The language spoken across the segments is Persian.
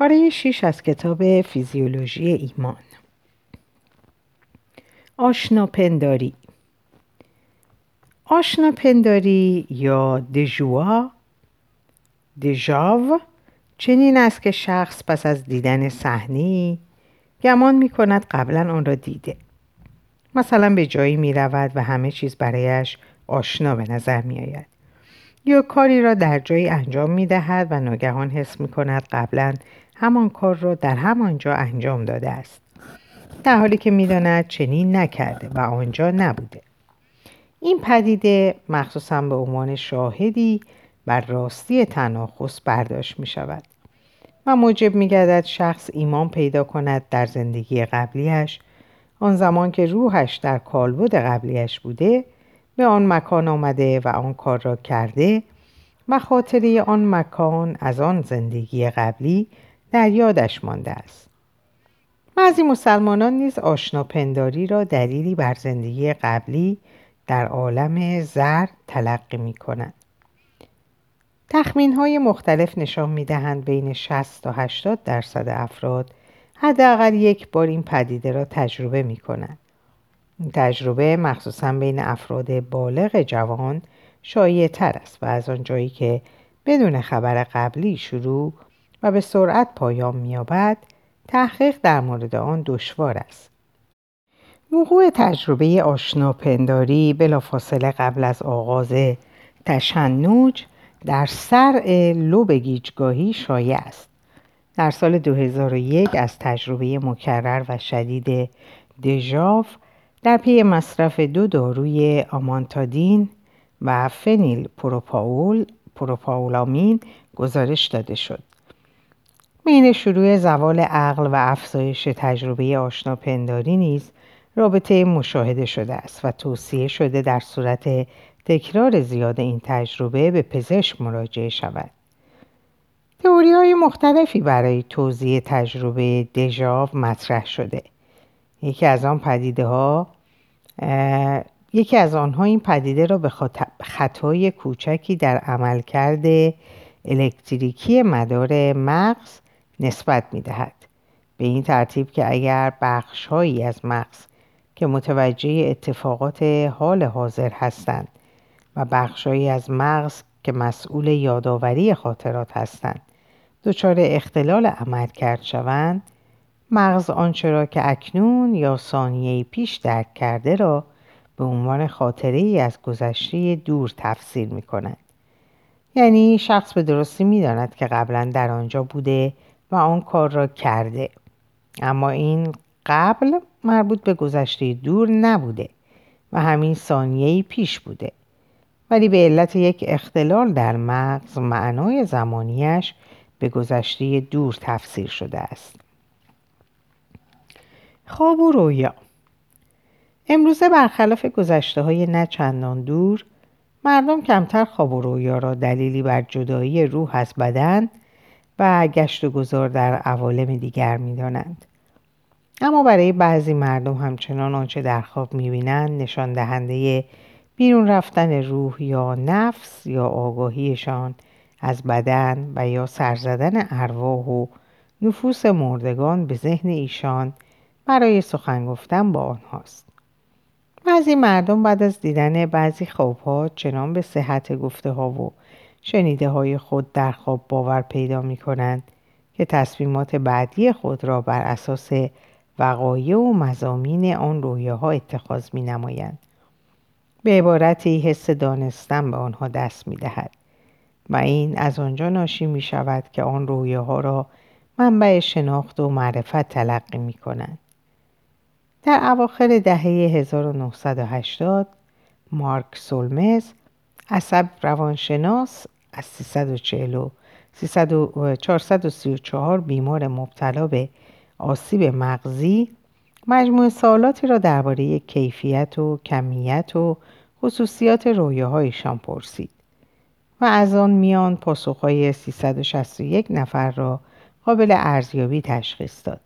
پاره 6 از کتاب فیزیولوژی ایمان. آشناپنداری. آشناپنداری یا دژوا دژاو چنین است که شخص پس از دیدن صحنه گمان می کند قبلا آن را دیده. مثلا به جایی می رود و همه چیز برایش آشنا به نظر می آید یا کاری را در جایی انجام می دهد و ناگهان حس می کند قبلا همان کار را در همانجا انجام داده است. در حالی که می‌داند چنین نکرده و آنجا نبوده. این پدیده مخصوصا به عنوان شاهدی بر راستی تناخص برداشت می شود و موجب می گردد شخص ایمان پیدا کند در زندگی قبلیش آن زمان که روحش در کالبد قبلیش بوده به آن مکان آمده و آن کار را کرده و خاطره آن مکان از آن زندگی قبلی در یادش مانده است بعضی مسلمانان نیز آشناپنداری را دلیلی بر زندگی قبلی در عالم زر تلقی می کنند. تخمین های مختلف نشان می دهند بین 60 تا 80 درصد افراد حداقل یک بار این پدیده را تجربه می کنند. این تجربه مخصوصا بین افراد بالغ جوان شایع تر است و از آنجایی که بدون خبر قبلی شروع و به سرعت پایان مییابد تحقیق در مورد آن دشوار است. وقوع تجربه آشناپنداری بلافاصله قبل از آغاز تشنج در سر لوب گیجگاهی شایع است. در سال 2001 از تجربه مکرر و شدید دژاو در پی مصرف دو داروی آمانتادین و فنیل پروپاول پروپاولامین گزارش داده شد. بین شروع زوال عقل و افزایش تجربه آشناپنداری نیز رابطه مشاهده شده است و توصیه شده در صورت تکرار زیاد این تجربه به پزشک مراجعه شود. تئوری های مختلفی برای توضیح تجربه دژاو مطرح شده. یکی از آن پدیده ها یکی از آنها این پدیده را به خطای کوچکی در عملکرد الکتریکی مدار مغز نسبت می دهد. به این ترتیب که اگر بخش هایی از مغز که متوجه اتفاقات حال حاضر هستند و بخشهایی از مغز که مسئول یادآوری خاطرات هستند دچار اختلال عمل کرد شوند مغز آنچه را که اکنون یا ثانیه پیش درک کرده را به عنوان خاطره ای از گذشته دور تفسیر می کند. یعنی شخص به درستی می داند که قبلا در آنجا بوده و آن کار را کرده. اما این قبل مربوط به گذشته دور نبوده و همین ثانیه پیش بوده. ولی به علت یک اختلال در مغز معنای زمانیش به گذشته دور تفسیر شده است. خواب و رویا. امروزه برخلاف گذشته های نه چندان دور مردم کمتر خواب و رویا را دلیلی بر جدایی روح از بدن و گشت و گذار در عوالم دیگر می دانند. اما برای بعضی مردم همچنان آنچه در خواب می بینند نشان دهنده بیرون رفتن روح یا نفس یا آگاهیشان از بدن و یا سرزدن ارواح و نفوس مردگان به ذهن ایشان برای سخن گفتن با آنهاست. بعضی مردم بعد از دیدن بعضی خوابها چنان به صحت گفته ها و شنیده های خود در خواب باور پیدا می کنند که تصمیمات بعدی خود را بر اساس وقایع و مزامین آن رویاها اتخاذ می نمایند. به عبارتی حس دانستن به آنها دست می دهد و این از آنجا ناشی می شود که آن رویاها را منبع شناخت و معرفت تلقی می کنند. در اواخر دهه 1980 مارک سولمز عصب روانشناس از 340 434 بیمار مبتلا به آسیب مغزی مجموع سوالاتی را درباره کیفیت و کمیت و خصوصیات رویاهایشان پرسید و از آن میان پاسخهای 361 نفر را قابل ارزیابی تشخیص داد.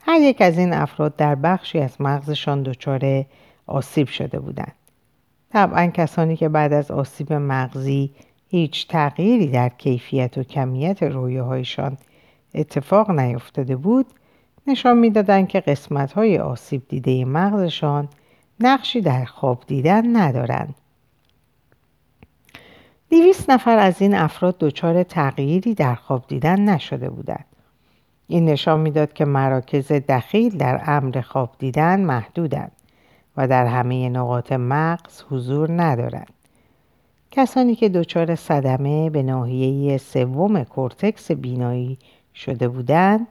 هر یک از این افراد در بخشی از مغزشان دچار آسیب شده بودند. طبعا کسانی که بعد از آسیب مغزی هیچ تغییری در کیفیت و کمیت رویاهایشان اتفاق نیفتاده بود نشان می‌دادند که قسمت های آسیب دیده مغزشان نقشی در خواب دیدن ندارند. دویست نفر از این افراد دچار تغییری در خواب دیدن نشده بودند. این نشان می‌داد که مراکز دخیل در امر خواب دیدن محدودند و در همه نقاط مغز حضور ندارند. کسانی که دچار صدمه به ناحیه سوم کورتکس بینایی شده بودند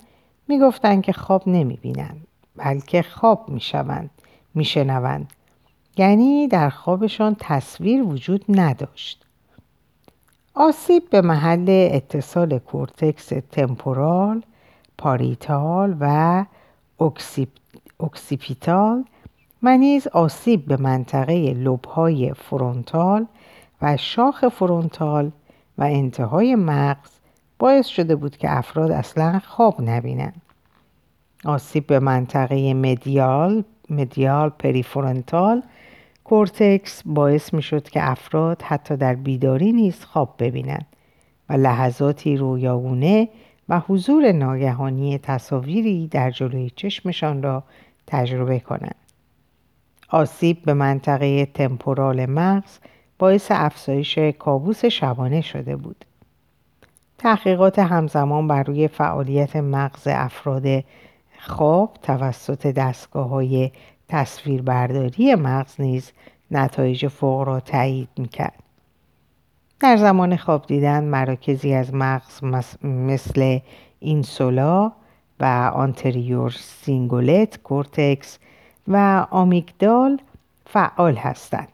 می‌گفتند که خواب نمی‌بینند بلکه خواب می‌شوند میشنوند یعنی در خوابشان تصویر وجود نداشت آسیب به محل اتصال کورتکس تمپورال پاریتال و اکسیپیتال و نیز آسیب به منطقه لب‌های فرونتال و شاخ فرونتال و انتهای مغز باعث شده بود که افراد اصلا خواب نبینند. آسیب به منطقه مدیال مدیال پریفرونتال کورتکس باعث می شد که افراد حتی در بیداری نیز خواب ببینند و لحظاتی رویاگونه و حضور ناگهانی تصاویری در جلوی چشمشان را تجربه کنند. آسیب به منطقه تمپورال مغز باعث افزایش کابوس شبانه شده بود. تحقیقات همزمان بر روی فعالیت مغز افراد خواب توسط دستگاه های تصویربرداری مغز نیز نتایج فوق را تایید می‌کرد. در زمان خواب دیدن مراکزی از مغز مثل اینسولا و آنتریور سینگولت کورتکس و آمیگدال فعال هستند.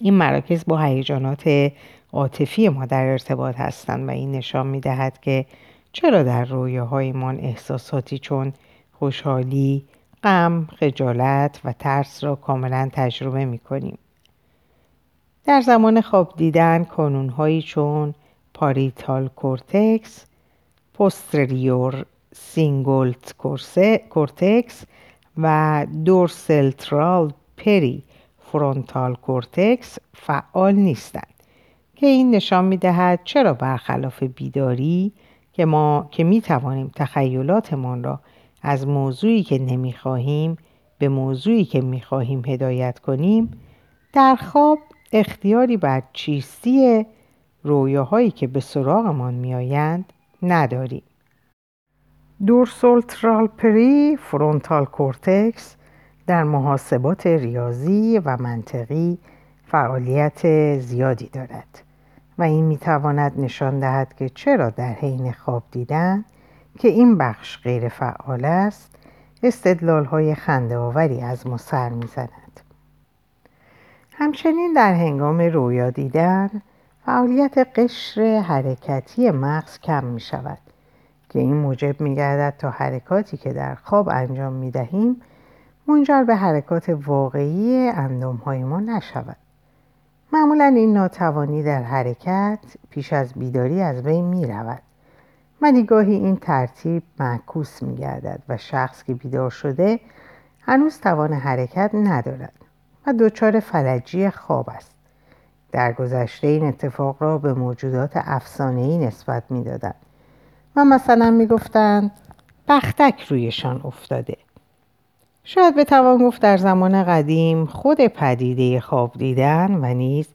این مراکز با هیجانات عاطفی ما در ارتباط هستند و این نشان می دهد که چرا در رویاهایمان احساساتی چون خوشحالی، غم، خجالت و ترس را کاملا تجربه می کنیم. در زمان خواب دیدن کانونهایی چون parietal cortex، posterior cingulate cortex و dorsolateral prefrontal cortex فعال نیستند که این نشان می دهد چرا برخلاف بیداری که ما که می توانیم تخیلاتمان را از موضوعی که نمی خواهیم به موضوعی که می خواهیم هدایت کنیم در خواب اختیاری بر چیستی رویاهایی که به سراغمان میآیند نداریم. دورسولترال پری فرونتال کورتکس در محاسبات ریاضی و منطقی فعالیت زیادی دارد و این می‌تواند نشان دهد که چرا در حین خواب دیدن که این بخش غیر فعال است استدلال های خنده آوری از ما سر می‌زند. همچنین در هنگام رویا دیدن فعالیت قشر حرکتی مغز کم می شود که این موجب می گردد تا حرکاتی که در خواب انجام می دهیم منجر به حرکات واقعی اندام های ما نشود. معمولا این ناتوانی در حرکت پیش از بیداری از بین می رود. نگاهی این ترتیب معکوس می گردد و شخص که بیدار شده هنوز توان حرکت ندارد و دچار فلجی خواب است. در گذشته این اتفاق را به موجودات افسانه‌ای نسبت می‌دادند و مثلا می‌گفتند بختک رویشان افتاده شاید بتوان گفت در زمان قدیم خود پدیده خواب دیدن و نیز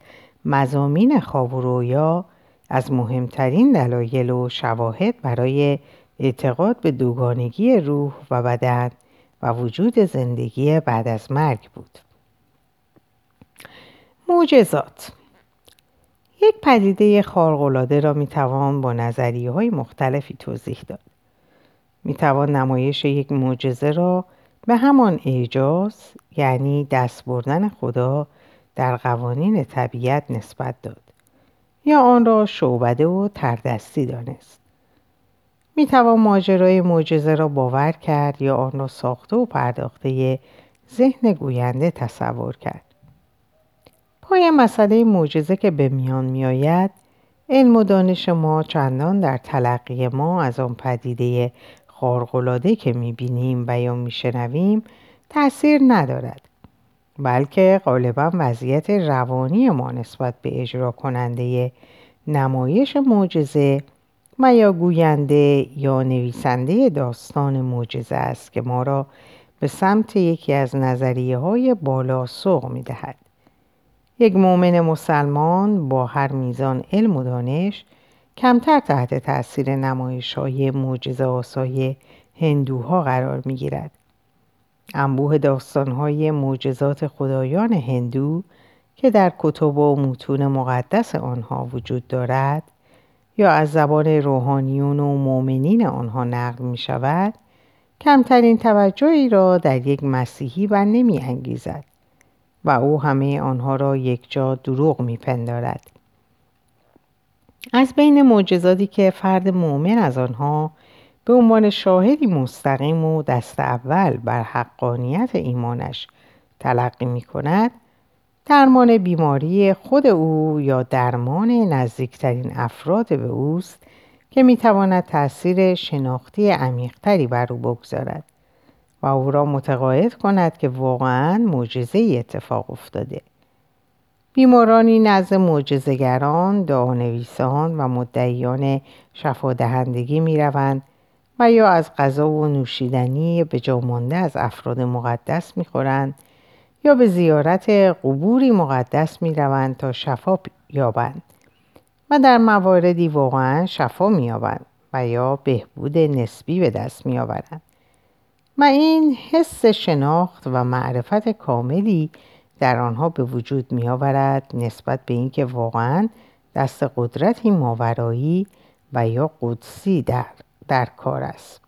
مزامین خواب و رویا از مهمترین دلایل و شواهد برای اعتقاد به دوگانگی روح و بدن و وجود زندگی بعد از مرگ بود. معجزات یک پدیده خارق‌العاده را می‌توان با نظریه های مختلفی توضیح داد. می‌توان نمایش یک معجزه را به همان اعجاز یعنی دست بردن خدا در قوانین طبیعت نسبت داد یا آن را شعبده و تردستی دانست. می توان ماجرای معجزه را باور کرد یا آن را ساخته و پرداخته ذهن گوینده تصور کرد. پای مسئله معجزه که به میان میآید علم و دانش ما چندان در تلقی ما از آن پدیده خارق‌العاده که می‌بینیم و یا میشنویم تاثیر ندارد بلکه غالبا وضعیت روانی ما نسبت به اجرا کننده نمایش معجزه و یا گوینده یا نویسنده داستان معجزه است که ما را به سمت یکی از نظریه های بالا سوق می دهد. یک مؤمن مسلمان با هر میزان علم و دانش کمتر تحت تاثیر نمایش های معجزه آسای هندوها قرار می گیرد. انبوه داستان های معجزات خدایان هندو که در کتب و متون مقدس آنها وجود دارد یا از زبان روحانیون و مؤمنین آنها نقل می شود کمترین توجهی را در یک مسیحی بر نمی انگیزد و او همه آنها را یک جا دروغ می پندارد. از بین معجزاتی که فرد مؤمن از آنها به عنوان شاهدی مستقیم و دست اول بر حقانیت ایمانش تلقی می کند درمان بیماری خود او یا درمان نزدیکترین افراد به اوست که می تواند تاثیر شناختی عمیقتری بر او بگذارد و او را متقاعد کند که واقعا معجزه اتفاق افتاده. بیمارانی نزد معجزهگران دعانویسان و مدعیان شفادهندگی می روند و یا از غذا و نوشیدنی به جامانده از افراد مقدس می خورند یا به زیارت قبوری مقدس می روند تا شفا یابند و در مواردی واقعا شفا می یابند و یا بهبود نسبی به دست می آورند و این حس شناخت و معرفت کاملی در آنها به وجود می آورد نسبت به اینکه واقعا دست قدرتی ماورایی و یا قدسی در, در کار است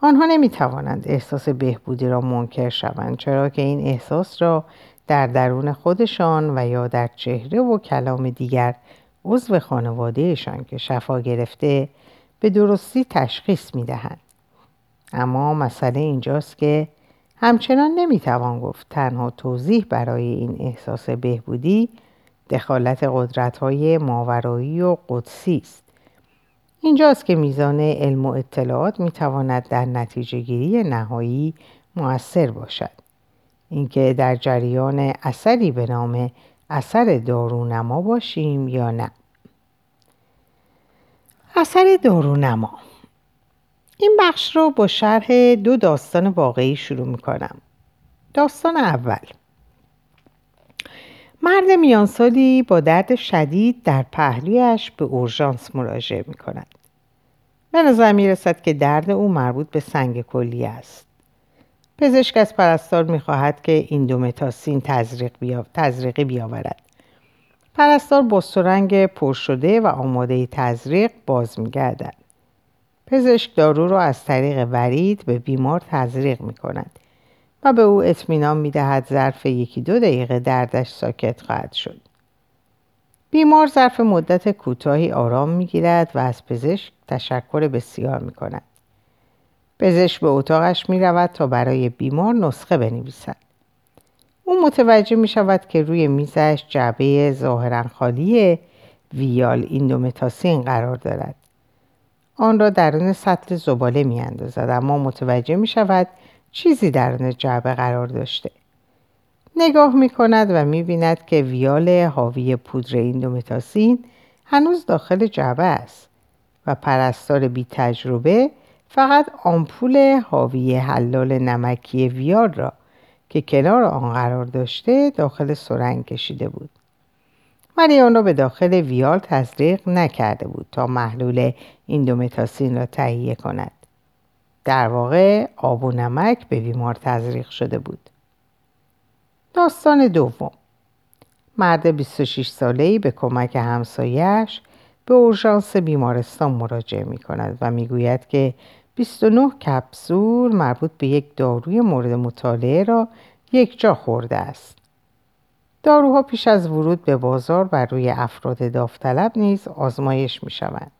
آنها نمی توانند احساس بهبودی را منکر شوند چرا که این احساس را در درون خودشان و یا در چهره و کلام دیگر عضو خانوادهشان که شفا گرفته به درستی تشخیص می دهند. اما مسئله اینجاست که همچنان نمی‌توان گفت تنها توضیح برای این احساس بهبودی دخالت قدرت های ماورایی و قدسی است. اینجاست که میزان علم و اطلاعات می‌تواند در نتیجه گیری نهایی موثر باشد. اینکه در جریان اثری به نام اثر دارونما باشیم یا نه. اثر دارونما این بخش رو با شرح دو داستان واقعی شروع می کنم. داستان اول مرد میانسالی با درد شدید در پهلویش به اورژانس مراجعه می کند. به نظر می رسد که درد او مربوط به سنگ کلی است. پزشک از پرستار می خواهد که ایندومتاسین تزریقی بیاورد. پرستار با سرنگ پر شده و آماده تزریق باز می گردد. پزشک دارو را از طریق ورید به بیمار تزریق می کند و به او اطمینان می دهد ظرف یکی دو دقیقه دردش ساکت خواهد شد. بیمار ظرف مدت کوتاهی آرام می گیرد و از پزشک تشکر بسیار می کند. پزشک به اتاقش می رود تا برای بیمار نسخه بنویسد. او متوجه می شود که روی میزش جعبه ظاهرا خالی ویال ایندومتاسین قرار دارد. آن را درون سطل زباله می اندازد اما متوجه می شود چیزی درون جعبه قرار داشته. نگاه می کند و می بیند که ویال حاوی پودر ایندومتاسین هنوز داخل جعبه است و پرستار بی تجربه فقط آمپول حاوی حلال نمکی ویال را که کنار آن قرار داشته داخل سرنگ کشیده بود. ولی آن را به داخل ویال تزریق نکرده بود تا محلول ایندومتاسین را تهیه کند. در واقع آب و نمک به بیمار تزریق شده بود. داستان دوم مرد 26 ساله‌ای به کمک همسایش به اورژانس بیمارستان مراجعه می کند و می گوید که 29 کپسول مربوط به یک داروی مورد مطالعه را یک جا خورده است. داروها پیش از ورود به بازار بر روی افراد داوطلب نیز آزمایش می شوند.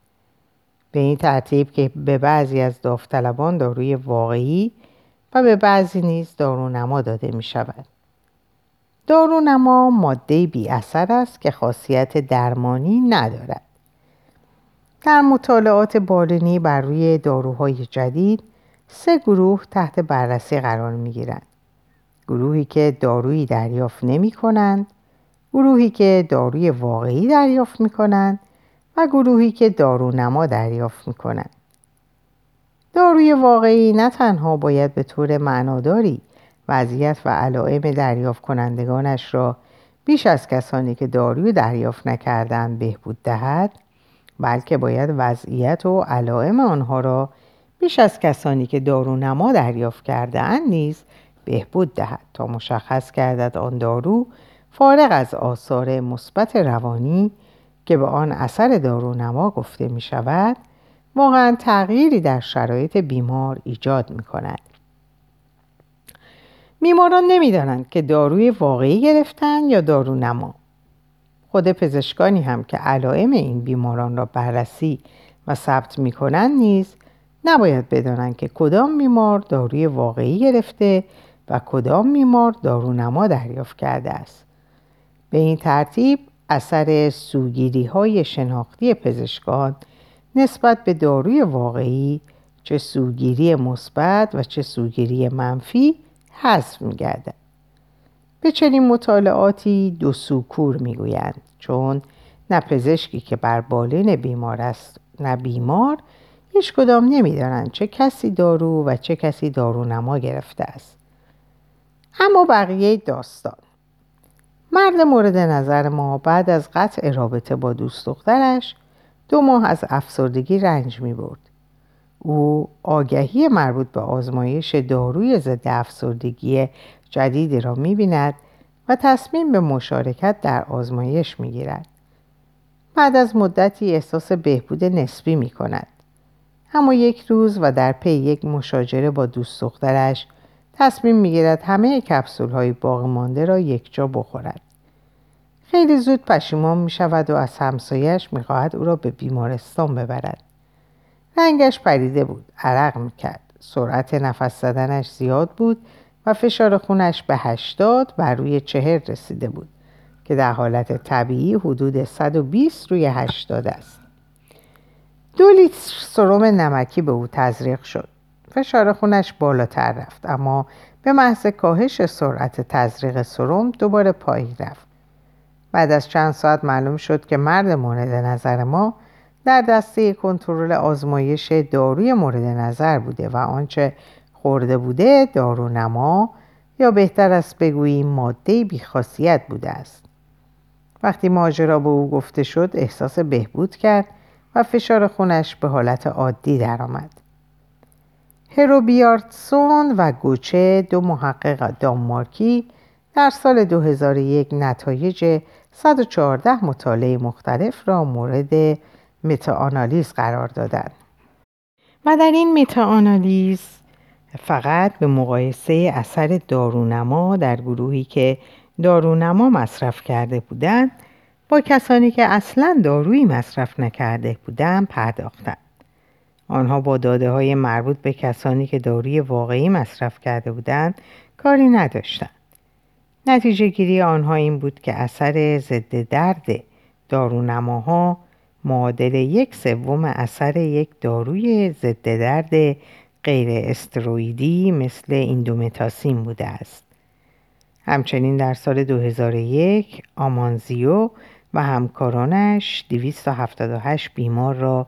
به این ترتیب که به بعضی از داوطلبان داروی واقعی و به بعضی نیز دارونما داده می شود. دارونما ماده بی اثر است که خاصیت درمانی ندارد. در مطالعات بالینی بر روی داروهای جدید سه گروه تحت بررسی قرار می گیرند. گروهی که دارویی دریافت نمی کنند، گروهی که داروی واقعی دریافت می کنند و گروهی که دارونما دریافت می‌کنند. داروی واقعی نه تنها باید به طور معناداری وضعیت و علائم دریافت کنندگانش را بیش از کسانی که داروی دریافت نکردند بهبود دهد بلکه باید وضعیت و علائم آنها را بیش از کسانی که دارونما دریافت کردهاند نیز بهبود دهد تا مشخص گردد آن دارو فارغ از آثار مثبت روانی که به آن اثر دارونما گفته می شود واقعا تغییری در شرایط بیمار ایجاد می کند. بیماران نمی‌دانند که داروی واقعی گرفتن یا دارونما. خود پزشکانی هم که علائم این بیماران را بررسی و ثبت می کنند نیز نباید بدانند که کدام بیمار داروی واقعی گرفته و کدام بیمار دارونما دریافت کرده است. به این ترتیب اثر سوگیری های شناختی پزشکان نسبت به داروی واقعی چه سوگیری مثبت و چه سوگیری منفی حذف میگردد به چنین مطالعاتی دو سوکور می‌گویند چون نه پزشکی که بر بالین بیمار است نه بیمار هیچ کدام نمی‌دانند چه کسی دارو و چه کسی دارونما گرفته است اما بقیه داستان مرد مورد نظر ما بعد از قطع رابطه با دوست دخترش دو ماه از افسردگی رنج می برد. او آگهی مربوط به آزمایش داروی ضد افسردگی جدیدی را می بیند و تصمیم به مشارکت در آزمایش می گیرد. بعد از مدتی احساس بهبود نسبی می کند. اما یک روز و در پی یک مشاجره با دوست دخترش تصمیم می گیرد همه کپسول های باقی مانده را یک جا بخورد. خیلی زود پشیمان می شود و از همسایش می خواهد او را به بیمارستان ببرد. رنگش پریده بود. عرق می کرد. سرعت نفس زدنش زیاد بود و فشار خونش به هشتاد و روی چهر رسیده بود که در حالت طبیعی حدود 120 روی 80 است. دو لیتر سرم نمکی به او تزریق شد. فشار خونش بالاتر رفت اما به محض کاهش سرعت تزریق سرم دوباره پایین رفت. بعد از چند ساعت معلوم شد که مرد مورد نظر ما در دسته کنترل آزمایش داروی مورد نظر بوده و آنچه خورده بوده دارو نما یا بهتر است بگوییم ماده بیخاصیت بوده است وقتی ماجرا به او گفته شد احساس بهبود کرد و فشار خونش به حالت عادی درآمد. هروبیارتسون و گوچه دو محقق دانمارکی در سال 2001 نتایج 114 مطالعه مختلف را مورد متاآنالیز قرار دادند. و در این متاآنالیز فقط به مقایسه اثر دارونما در گروهی که دارونما مصرف کرده بودند با کسانی که اصلا دارویی مصرف نکرده بودند پرداختند. آنها با داده های مربوط به کسانی که داروی واقعی مصرف کرده بودند کاری نداشتند نتیجه گیری آنها این بود که اثر ضد درد دارونماها معادل یک سوم اثر یک داروی ضد درد غیر استرویدی مثل ایندومتاسین بوده است. همچنین در سال 2001 آمانزیو و همکارانش 278 بیمار را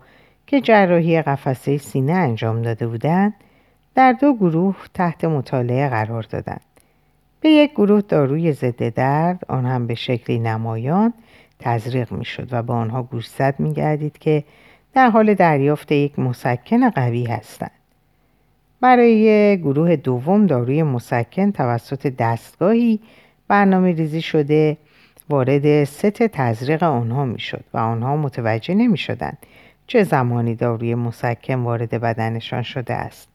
که جراحی قفسه سینه انجام داده بودند در دو گروه تحت مطالعه قرار دادند. به یک گروه داروی ضد درد آن هم به شکلی نمایان تزریق می شد و به آنها گوشزد می گردید که در حال دریافت یک مسکن قوی هستند. برای گروه دوم داروی مسکن توسط دستگاهی برنامه ریزی شده وارد ست تزریق آنها می شد و آنها متوجه نمی شدند چه زمانی داروی مسکن وارد بدنشان شده است.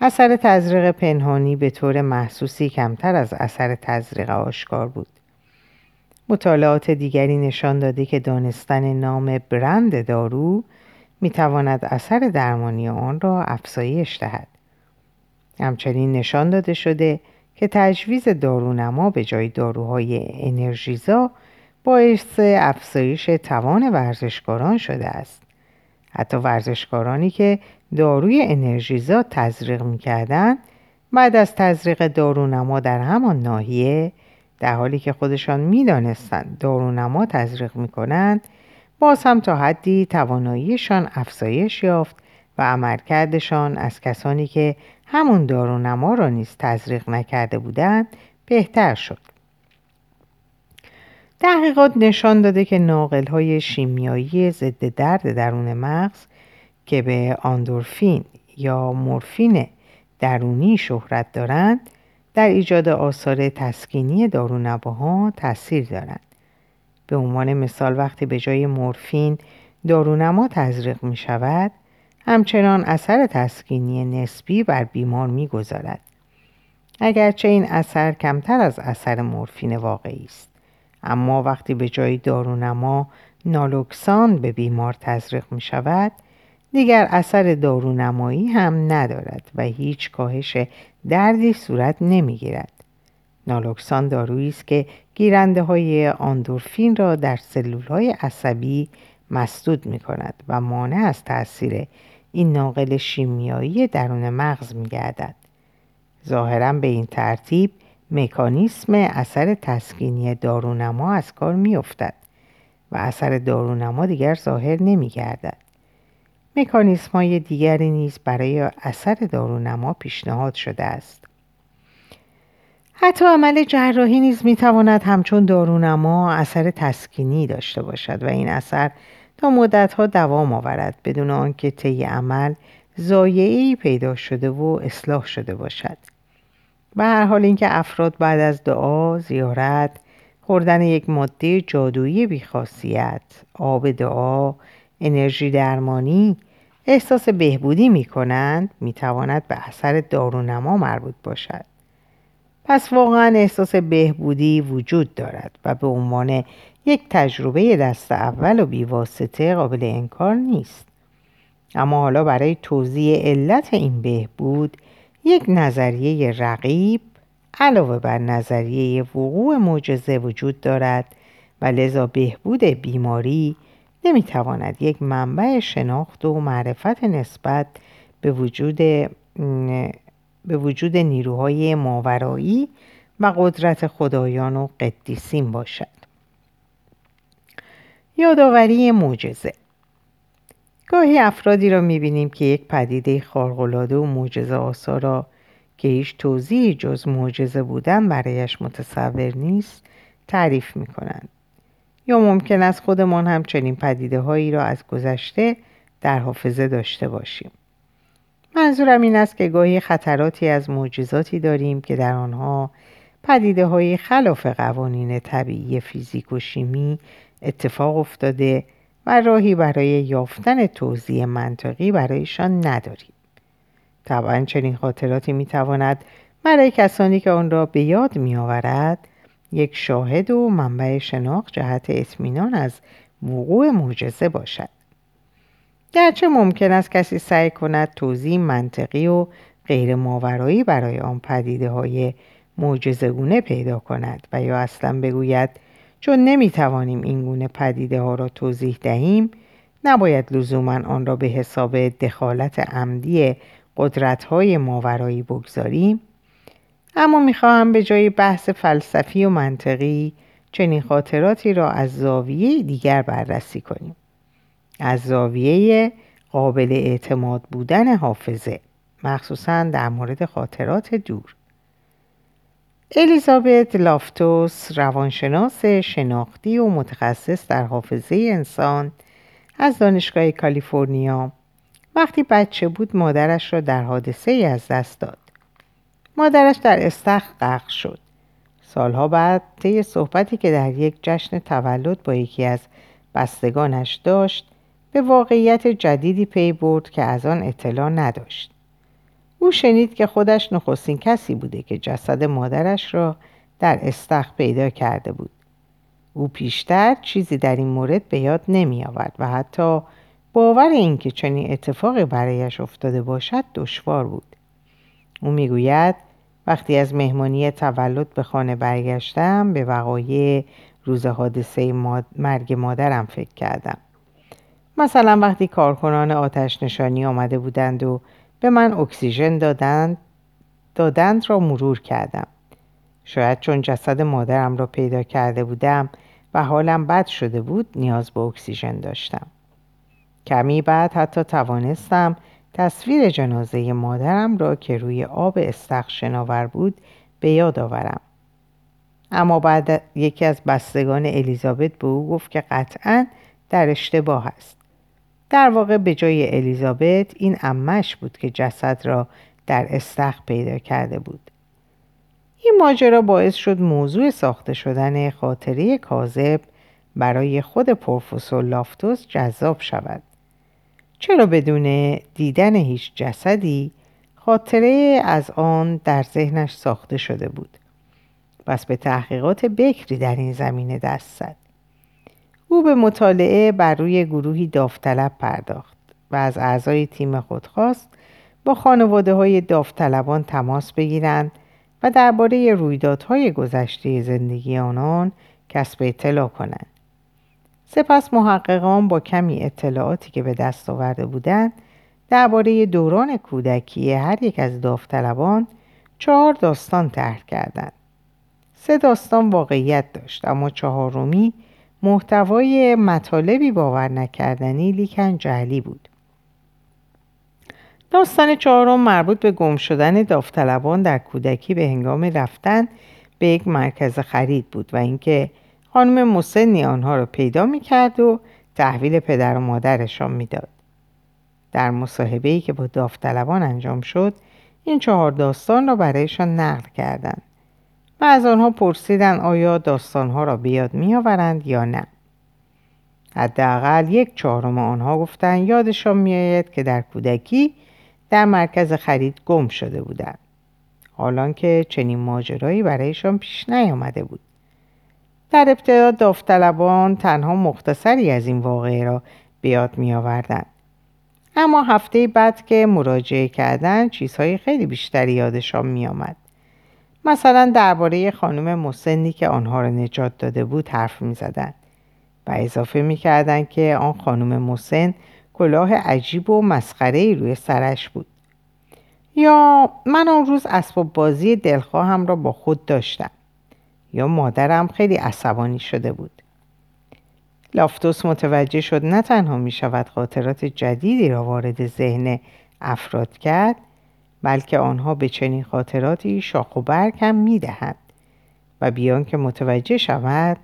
اثر تزریق پنهانی به طور محسوسی کمتر از اثر تزریق آشکار بود. مطالعات دیگری نشان داده که دانستن نام برند دارو می تواند اثر درمانی آن را افزایش دهد. همچنین نشان داده شده که تجویز دارونما به جای داروهای انرژیزا باعث افزایش توان ورزشکاران شده است. حتی ورزشکارانی که داروی انرژیزا تزریق می‌کردند بعد از تزریق دارونما در همان ناحیه در حالی که خودشان می‌دانستند دارونما تزریق می‌کنند باز هم تا حدی تواناییشان افزایش یافت و عملکردشان از کسانی که همون دارونما را نیز تزریق نکرده بودند بهتر شد تحقیقات نشان داده که ناقل های شیمیایی ضد درد درون مغز که به آندورفین یا مورفین درونی شهرت دارند در ایجاد آثار تسکینی دارونماها تاثیر دارند. به عنوان مثال وقتی به جای مورفین دارونما تزریق می شود همچنان اثر تسکینی نسبی بر بیمار می‌گذارد. اگرچه این اثر کمتر از اثر مورفین واقعی است. اما وقتی به جای دارونما نالوکسان به بیمار تزریق می شود دیگر اثر دارونمایی هم ندارد و هیچ کاهش دردی صورت نمی گیرد. نالوکسان دارویی است که گیرنده های آندورفین را در سلول های عصبی مسدود می کند و مانع از تاثیر این ناقل شیمیایی درون مغز می گردد. ظاهرا به این ترتیب مکانیسم اثر تسکینی دارونما از کار می افتد و اثر دارونما دیگر ظاهر نمی گردد. مکانیسم های دیگری نیز برای اثر دارونما پیشنهاد شده است. حتی عمل جراحی نیز می تواند همچون دارونما اثر تسکینی داشته باشد و این اثر تا مدتها دوام آورد بدون آنکه طی عمل زایعی پیدا شده و اصلاح شده باشد به هر حال اینکه افراد بعد از دعا زیارت خوردن یک ماده جادویی بیخاصیت آب دعا انرژی درمانی احساس بهبودی می کنند می تواند به اثر دارونما مربوط باشد. پس واقعا احساس بهبودی وجود دارد و به عنوان یک تجربه دست اول و بیواسطه قابل انکار نیست. اما حالا برای توضیح علت این بهبود یک نظریه رقیب علاوه بر نظریه وقوع معجزه وجود دارد و لذا بهبود بیماری نمی‌تواند یک منبع شناخت و معرفت نسبت به وجود به وجود نیروهای ماورایی و قدرت خدایان و قدیسین باشد. یادآوری معجزه گاهی افرادی را می‌بینیم که یک پدیده خارق‌العاده و معجزه آسا را که هیچ توضیحی جز معجزه بودن برایش متصور نیست تعریف می‌کنند. یا ممکن است خودمان هم چنین پدیده هایی را از گذشته در حافظه داشته باشیم. منظورم این است که گاهی خطراتی از معجزاتی داریم که در آنها پدیده های خلاف قوانین طبیعی فیزیک و شیمی اتفاق افتاده و راهی برای یافتن توضیح منطقی برایشان نداریم. طبعا چنین خاطراتی می‌تواند برای کسانی که آن را به یاد میآورد یک شاهد و منبع شناخت جهت اطمینان از وقوع معجزه باشد گرچه ممکن است کسی سعی کند توضیح منطقی و غیر ماورایی برای آن پدیده های پیدا کند و یا اصلا بگوید چون نمی‌توانیم این گونه پدیده ها را توضیح دهیم نباید لزوما آن را به حساب دخالت عمدی قدرت های ماورایی بگذاریم. اما می‌خواهم به جای بحث فلسفی و منطقی چنین خاطراتی را از زاویه دیگر بررسی کنیم. از زاویه قابل اعتماد بودن حافظه مخصوصا در مورد خاطرات دور. الیزابت لافتوس روانشناس شناختی و متخصص در حافظه انسان از دانشگاه کالیفرنیا. وقتی بچه بود مادرش را در حادثه ای از دست داد. مادرش در استخ غرق شد. سالها بعد طی صحبتی که در یک جشن تولد با یکی از بستگانش داشت به واقعیت جدیدی پی برد که از آن اطلاع نداشت. او شنید که خودش نخستین کسی بوده که جسد مادرش را در استخ پیدا کرده بود. او پیشتر چیزی در این مورد به یاد نمی آورد و حتی باور اینکه چنین اتفاقی برایش افتاده باشد دشوار بود. او می‌گوید وقتی از مهمانی تولد به خانه برگشتم به وقایع روز حادثه مرگ مادرم فکر کردم. مثلا وقتی کارکنان آتش نشانی آمده بودند و به من اکسیژن دادند دادند را مرور کردم. شاید چون جسد مادرم را پیدا کرده بودم و حالم بد شده بود نیاز به اکسیژن داشتم. کمی بعد حتی توانستم تصویر جنازه مادرم را که روی آب استخ شناور بود به یاد آورم. اما بعد یکی از بستگان الیزابت به او گفت که قطعا در اشتباه است. در واقع به جای الیزابت این امش بود که جسد را در استخ پیدا کرده بود. این ماجرا باعث شد موضوع ساخته شدن خاطره کاذب برای خود پروفسور لافتوس جذاب شود. چرا بدون دیدن هیچ جسدی خاطره از آن در ذهنش ساخته شده بود؟ پس به تحقیقات بکری در این زمینه دست زد. او به مطالعه بر روی گروهی داوطلب پرداخت و از اعضای تیم خود خواست با خانواده های داوطلبان تماس بگیرند و درباره رویدادهای گذشته زندگی آنان کسب اطلاع کنند. سپس محققان با کمی اطلاعاتی که به دست آورده بودند درباره دوران کودکی هر یک از داوطلبان چهار داستان طرح کردند. سه داستان واقعیت داشت اما چهارمی محتوای مطالبی باور نکردنی لیکن جعلی بود. داستان چهارم مربوط به گم شدن داوطلبان در کودکی به هنگام رفتن به یک مرکز خرید بود و اینکه خانم مسنی آنها را پیدا می کرد و تحویل پدر و مادرشان می‌داد. در مصاحبه که با داوطلبان انجام شد این چهار داستان را برایشان نقل کردند از آنها پرسیدند آیا داستانها را بیاد میآورند یا نه حداقل یک چهارم آنها گفتند یادشان میآید که در کودکی در مرکز خرید گم شده بودند حالان که چنین ماجرایی برایشان پیش نیامده بود در ابتدا داوطلبان تنها مختصری از این واقعه را به یاد می آوردن. اما هفته بعد که مراجعه کردن چیزهای خیلی بیشتری یادشان می آمد. مثلا درباره خانم مسنی که آنها را نجات داده بود حرف می و اضافه می که آن خانم مسن کلاه عجیب و مسخره روی سرش بود. یا من آن روز اسباب بازی دلخواهم را با خود داشتم. یا مادرم خیلی عصبانی شده بود. لافتوس متوجه شد نه تنها می شود خاطرات جدیدی را وارد ذهن افراد کرد بلکه آنها به چنین خاطراتی شاخ و برگ هم می دهند و بیان که متوجه شود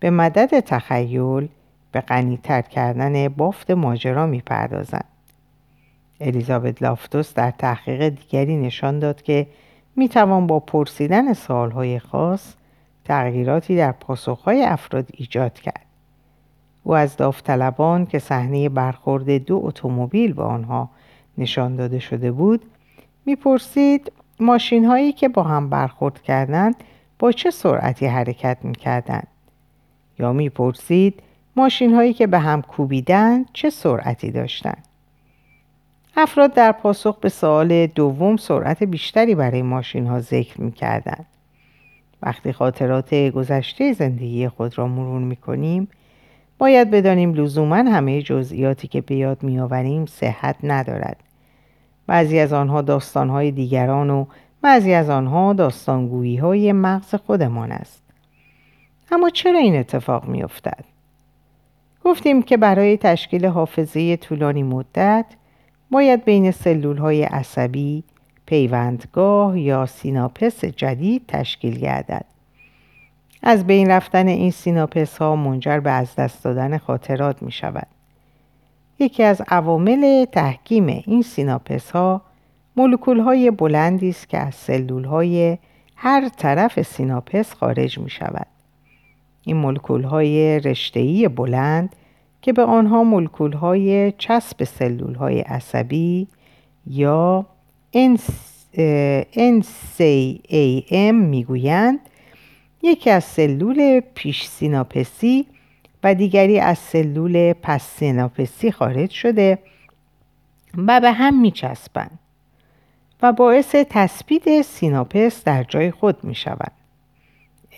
به مدد تخیل به غنیتر کردن بافت ماجرا می پردازند. الیزابت لافتوس در تحقیق دیگری نشان داد که می توان با پرسیدن سوالهای خاص تغییراتی در پاسخهای افراد ایجاد کرد. او از داوطلبان که صحنه برخورد دو اتومبیل به آنها نشان داده شده بود می‌پرسید ماشین هایی که با هم برخورد کردند با چه سرعتی حرکت می‌کردند؟ یا می‌پرسید ماشین هایی که به هم کوبیدند چه سرعتی داشتند؟ افراد در پاسخ به سوال دوم سرعت بیشتری برای ماشین ها ذکر می‌کردند. وقتی خاطرات گذشته زندگی خود را مرور می‌کنیم باید بدانیم لزوما همه جزئیاتی که به یاد میآوریم صحت ندارد. بعضی از آنها داستانهای دیگران و بعضی از آنها داستانگویی های مغز خودمان است. اما چرا این اتفاق میافتد؟ گفتیم که برای تشکیل حافظه طولانی مدت باید بین سلول های عصبی پیوندگاه یا سیناپس جدید تشکیل گردد. از بین رفتن این سیناپس ها منجر به از دست دادن خاطرات می شود یکی از عوامل تحکیم این سیناپس ها مولکول های بلندی است که از سلول های هر طرف سیناپس خارج می شود. این مولکول های رشته‌ای بلند که به آنها مولکول های چسب سلول های عصبی یا NCAM می‌گویند یکی از سلول پیش سیناپسی و دیگری از سلول پس سیناپسی خارج شده و به هم میچسبند و باعث تثبیت سیناپس در جای خود می شوند.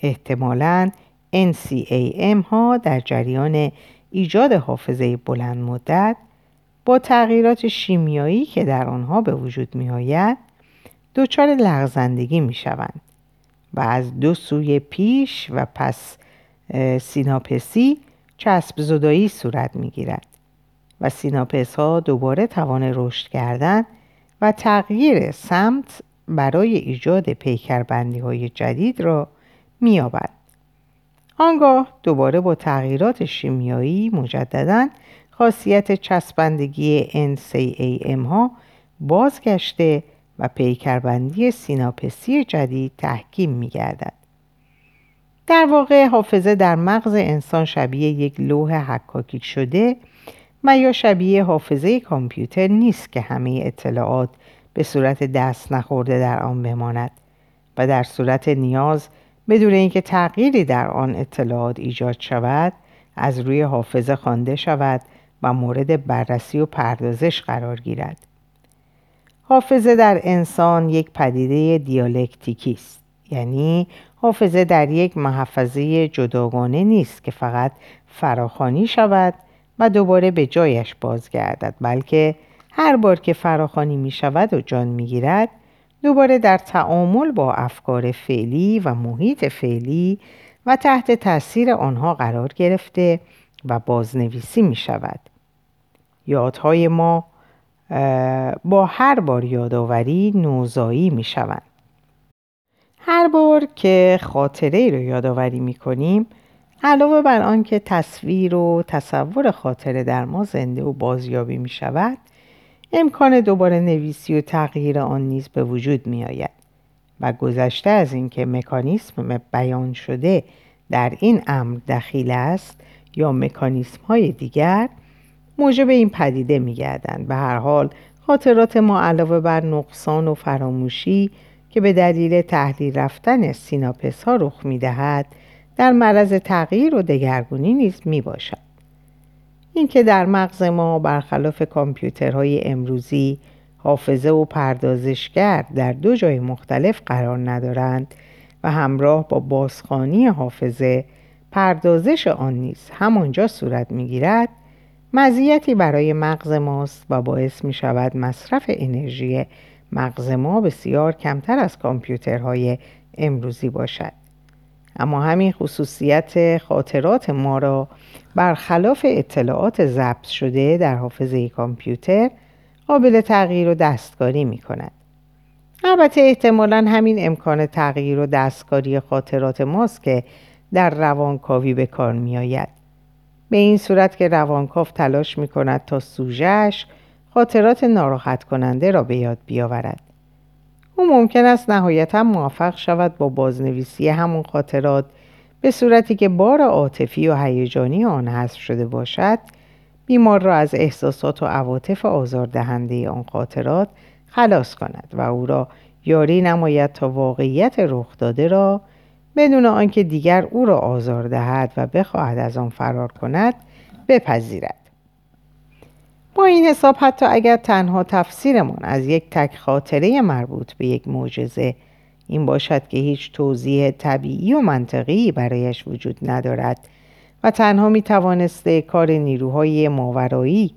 احتمالاً NCAM ها در جریان ایجاد حافظه بلند مدت با تغییرات شیمیایی که در آنها به وجود می آید دچار لغزندگی می شوند و از دو سوی پیش و پس سیناپسی چسب زدایی صورت می گیرد و سیناپس ها دوباره توان رشد کردن و تغییر سمت برای ایجاد پیکربندی های جدید را میابد. آنگاه دوباره با تغییرات شیمیایی مجددا خاصیت چسبندگی NCAM ها بازگشته و پیکربندی سیناپسی جدید تحکیم می گردد. در واقع حافظه در مغز انسان شبیه یک لوح حکاکی شده و یا شبیه حافظه کامپیوتر نیست که همه اطلاعات به صورت دست نخورده در آن بماند و در صورت نیاز بدون اینکه تغییری در آن اطلاعات ایجاد شود از روی حافظه خوانده شود و مورد بررسی و پردازش قرار گیرد. حافظه در انسان یک پدیده دیالکتیکی است یعنی حافظه در یک محفظه جداگانه نیست که فقط فراخانی شود و دوباره به جایش بازگردد بلکه هر بار که فراخانی می شود و جان می گیرد دوباره در تعامل با افکار فعلی و محیط فعلی و تحت تاثیر آنها قرار گرفته و بازنویسی می شود. یادهای ما با هر بار یادآوری نوزایی می شوند. هر بار که خاطره ای رو یادآوری می کنیم علاوه بر آنکه تصویر و تصور خاطره در ما زنده و بازیابی می شود امکان دوباره نویسی و تغییر آن نیز به وجود می آید و گذشته از اینکه مکانیسم بیان شده در این امر دخیل است یا مکانیسم های دیگر موجب این پدیده می گردن. به هر حال خاطرات ما علاوه بر نقصان و فراموشی که به دلیل تحلیل رفتن سیناپس ها رخ می دهد در معرض تغییر و دگرگونی نیز می باشد. اینکه در مغز ما برخلاف کامپیوترهای امروزی حافظه و پردازشگر در دو جای مختلف قرار ندارند و همراه با بازخانی حافظه پردازش آن نیز همانجا صورت می‌گیرد مزیتی برای مغز ماست و باعث می شود مصرف انرژی مغز ما بسیار کمتر از کامپیوترهای امروزی باشد اما همین خصوصیت خاطرات ما را برخلاف اطلاعات ضبط شده در حافظه کامپیوتر قابل تغییر و دستکاری می کند. البته احتمالا همین امکان تغییر و دستکاری خاطرات ماست که در روانکاوی به کار می آید. به این صورت که روانکاو تلاش می کند تا سوژهش خاطرات ناراحت کننده را به یاد بیاورد. او ممکن است نهایتا موفق شود با بازنویسی همون خاطرات به صورتی که بار عاطفی و هیجانی آن حذف شده باشد بیمار را از احساسات و عواطف آزاردهنده آن خاطرات خلاص کند و او را یاری نماید تا واقعیت رخ داده را بدون آنکه دیگر او را آزار دهد و بخواهد از آن فرار کند بپذیرد با این حساب حتی اگر تنها تفسیرمان از یک تک خاطره مربوط به یک معجزه این باشد که هیچ توضیح طبیعی و منطقی برایش وجود ندارد و تنها می توانسته کار نیروهای ماورایی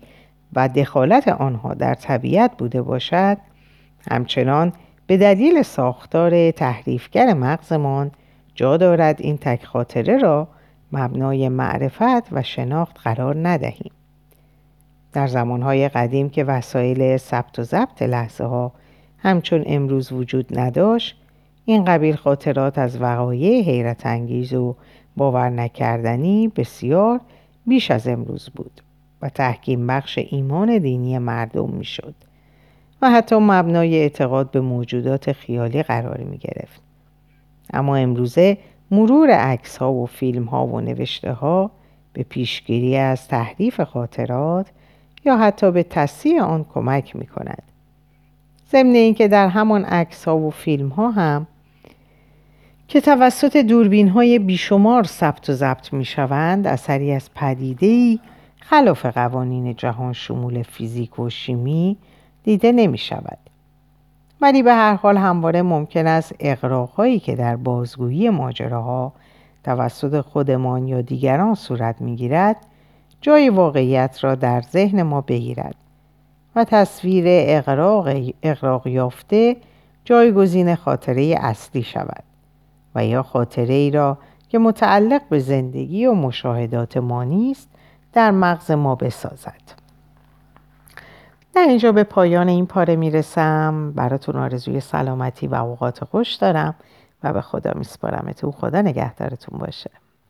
و دخالت آنها در طبیعت بوده باشد همچنان به دلیل ساختار تحریفگر مغزمان جا دارد این تک خاطره را مبنای معرفت و شناخت قرار ندهیم. در زمانهای قدیم که وسایل ثبت و ضبط لحظه ها همچون امروز وجود نداشت این قبیل خاطرات از وقایع حیرت انگیز و باور نکردنی بسیار بیش از امروز بود و تحکیم بخش ایمان دینی مردم می‌شد و حتی مبنای اعتقاد به موجودات خیالی قرار می گرفت. اما امروزه مرور عکس ها و فیلم ها و نوشته ها به پیشگیری از تحریف خاطرات یا حتی به تصحیح آن کمک می کند. ضمن اینکه در همان عکس ها و فیلم ها هم که توسط دوربین های بیشمار ثبت و ضبط می شوند اثری از پدیده خلاف قوانین جهان شمول فیزیک و شیمی دیده نمی شود. ولی به هر حال همواره ممکن است اقراقهایی که در بازگویی ماجراها توسط خودمان یا دیگران صورت می گیرد جای واقعیت را در ذهن ما بگیرد و تصویر اقراق, اقراق یافته جایگزین خاطره اصلی شود و یا خاطره ای را که متعلق به زندگی و مشاهدات ما نیست در مغز ما بسازد. در اینجا به پایان این پاره می‌رسم. براتون آرزوی سلامتی و اوقات خوش دارم و به خدا میسپارمتون خدا نگهدارتون باشه.